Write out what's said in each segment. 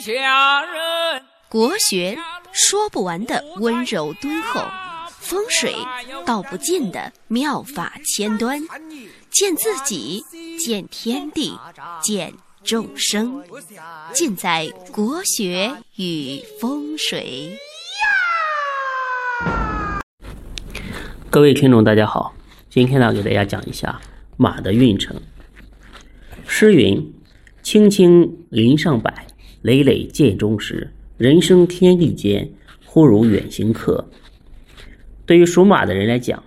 下人。国学说不完的温柔敦厚，风水道不尽的妙法千端，见自己，见天地，见众生，尽在国学与风水。各位听众，大家好，今天呢，给大家讲一下马的运程。诗云：“青青林上柏，累累剑中石。人生天地间，忽如远行客。”对于属马的人来讲，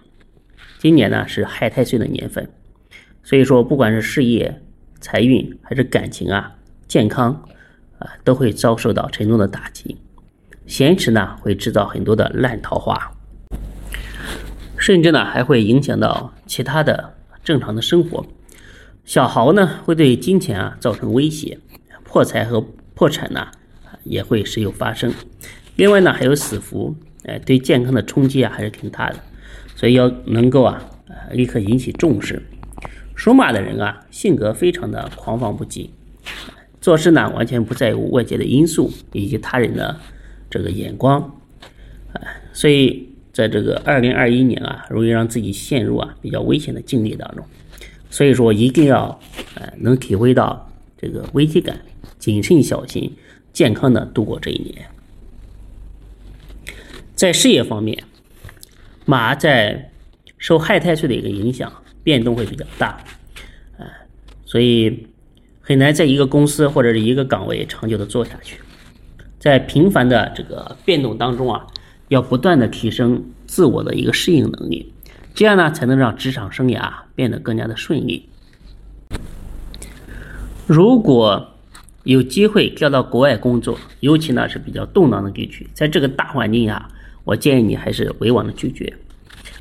今年呢是亥太岁的年份，所以说不管是事业、财运还是感情啊、健康啊，都会遭受到沉重的打击。闲池呢会制造很多的烂桃花。甚至呢，还会影响到其他的正常的生活。小豪呢，会对金钱啊造成威胁，破财和破产呢也会时有发生。另外呢，还有死符，哎，对健康的冲击啊还是挺大的，所以要能够啊，立刻引起重视。属马的人啊，性格非常的狂放不羁，做事呢完全不在乎外界的因素以及他人的这个眼光，哎，所以。在这个二零二一年啊，容易让自己陷入啊比较危险的境地当中，所以说一定要呃能体会到这个危机感，谨慎小心，健康的度过这一年。在事业方面，马在受亥太岁的一个影响，变动会比较大，啊，所以很难在一个公司或者是一个岗位长久的做下去，在频繁的这个变动当中啊。要不断的提升自我的一个适应能力，这样呢才能让职场生涯变得更加的顺利。如果有机会调到国外工作，尤其呢是比较动荡的地区，在这个大环境下，我建议你还是委婉的拒绝。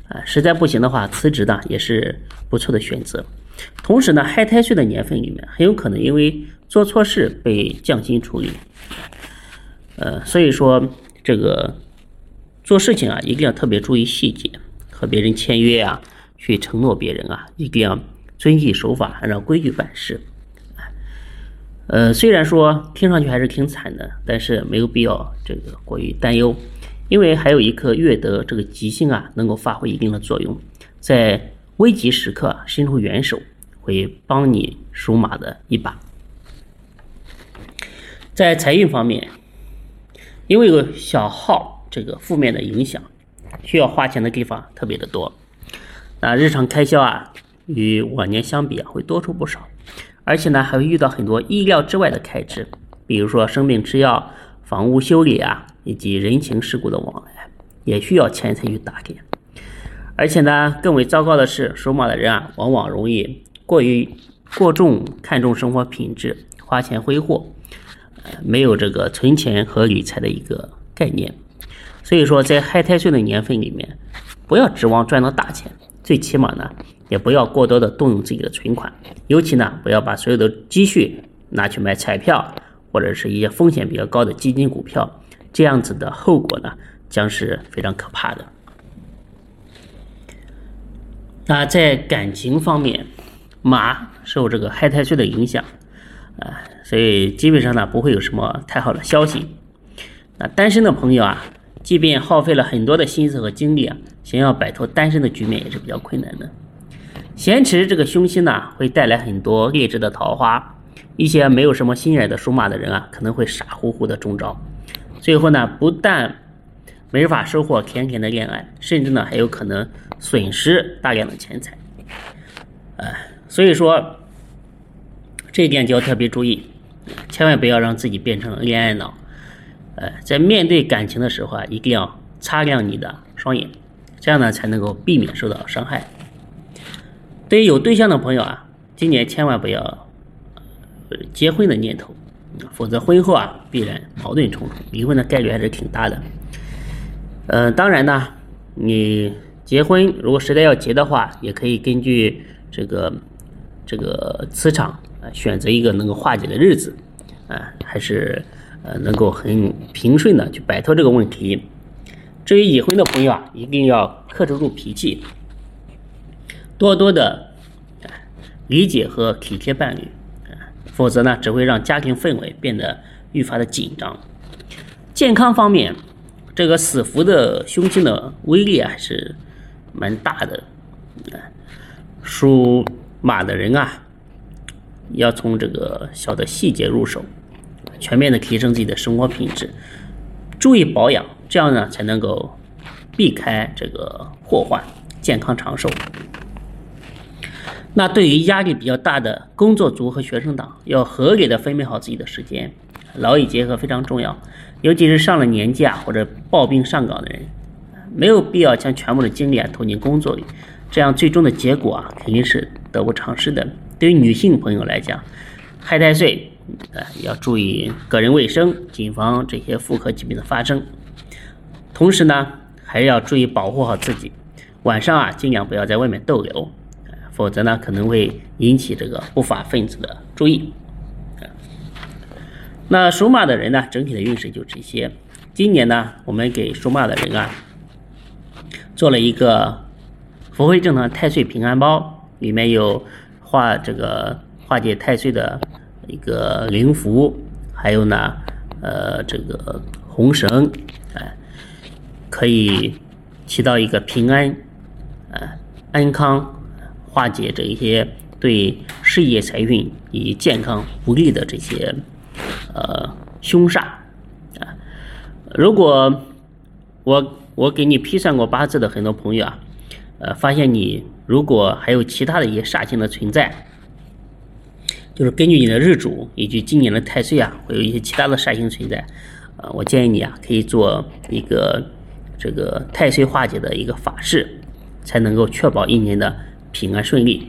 啊，实在不行的话，辞职呢也是不错的选择。同时呢，亥太岁的年份里面，很有可能因为做错事被降薪处理。呃，所以说这个。做事情啊，一定要特别注意细节，和别人签约啊，去承诺别人啊，一定要遵纪守法，按照规矩办事。呃，虽然说听上去还是挺惨的，但是没有必要这个过于担忧，因为还有一颗月德这个吉星啊，能够发挥一定的作用，在危急时刻伸出援手，会帮你属马的一把。在财运方面，因为有小号。这个负面的影响，需要花钱的地方特别的多，那日常开销啊，与往年相比啊，会多出不少，而且呢，还会遇到很多意料之外的开支，比如说生病吃药、房屋修理啊，以及人情世故的往来，也需要钱财去打点。而且呢，更为糟糕的是，属马的人啊，往往容易过于过重看重生活品质，花钱挥霍，呃，没有这个存钱和理财的一个概念。所以说，在亥太岁的年份里面，不要指望赚到大钱，最起码呢，也不要过多的动用自己的存款，尤其呢，不要把所有的积蓄拿去买彩票或者是一些风险比较高的基金股票，这样子的后果呢，将是非常可怕的。那在感情方面，马受这个亥太岁的影响，啊，所以基本上呢，不会有什么太好的消息。那单身的朋友啊。即便耗费了很多的心思和精力啊，想要摆脱单身的局面也是比较困难的。咸池这个凶星呢，会带来很多劣质的桃花，一些没有什么心眼的属马的人啊，可能会傻乎乎的中招，最后呢，不但没法收获甜甜的恋爱，甚至呢，还有可能损失大量的钱财。哎，所以说这一点就要特别注意，千万不要让自己变成恋爱脑。呃，在面对感情的时候啊，一定要擦亮你的双眼，这样呢才能够避免受到伤害。对于有对象的朋友啊，今年千万不要结婚的念头，否则婚后啊必然矛盾重重，离婚的概率还是挺大的。呃，当然呢，你结婚如果实在要结的话，也可以根据这个这个磁场啊，选择一个能够化解的日子啊，还是。呃，能够很平顺的去摆脱这个问题。至于已婚的朋友啊，一定要克制住脾气，多多的理解和体贴伴侣，否则呢，只会让家庭氛围变得愈发的紧张。健康方面，这个死符的凶星的威力还是蛮大的。属马的人啊，要从这个小的细节入手，全面的提升自己的生活品质，注意保养，这样呢才能够避开这个祸患，健康长寿。那对于压力比较大的工作族和学生党，要合理的分配好自己的时间，劳逸结合非常重要。尤其是上了年纪啊或者抱病上岗的人，没有必要将全部的精力啊投进工作里，这样最终的结果啊肯定是得不偿失的。对于女性朋友来讲，害太岁，呃要注意个人卫生，谨防这些妇科疾病的发生。同时呢，还要注意保护好自己，晚上啊尽量不要在外面逗留。否则呢，可能会引起这个不法分子的注意。那属马的人呢，整体的运势就这些。今年呢，我们给属马的人啊，做了一个福慧正堂太岁平安包，里面有化这个化解太岁的一个灵符，还有呢，呃，这个红绳，哎，可以起到一个平安，呃，安康。化解这一些对事业财运以及健康不利的这些呃凶煞啊，如果我我给你批算过八字的很多朋友啊，呃，发现你如果还有其他的一些煞星的存在，就是根据你的日主以及今年的太岁啊，会有一些其他的煞星存在，呃，我建议你啊，可以做一个这个太岁化解的一个法事，才能够确保一年的。平安顺利。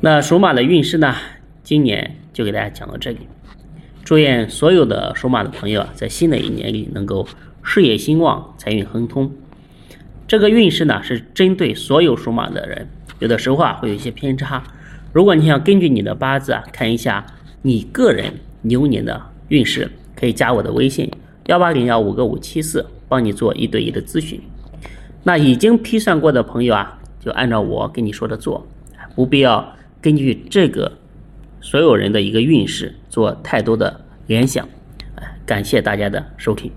那属马的运势呢？今年就给大家讲到这里。祝愿所有的属马的朋友啊，在新的一年里能够事业兴旺，财运亨通。这个运势呢，是针对所有属马的人，有的时候啊会有一些偏差。如果你想根据你的八字啊看一下你个人牛年的运势，可以加我的微信幺八零幺五个五七四，帮你做一对一的咨询。那已经批算过的朋友啊。就按照我跟你说的做，不必要根据这个所有人的一个运势做太多的联想。感谢大家的收听。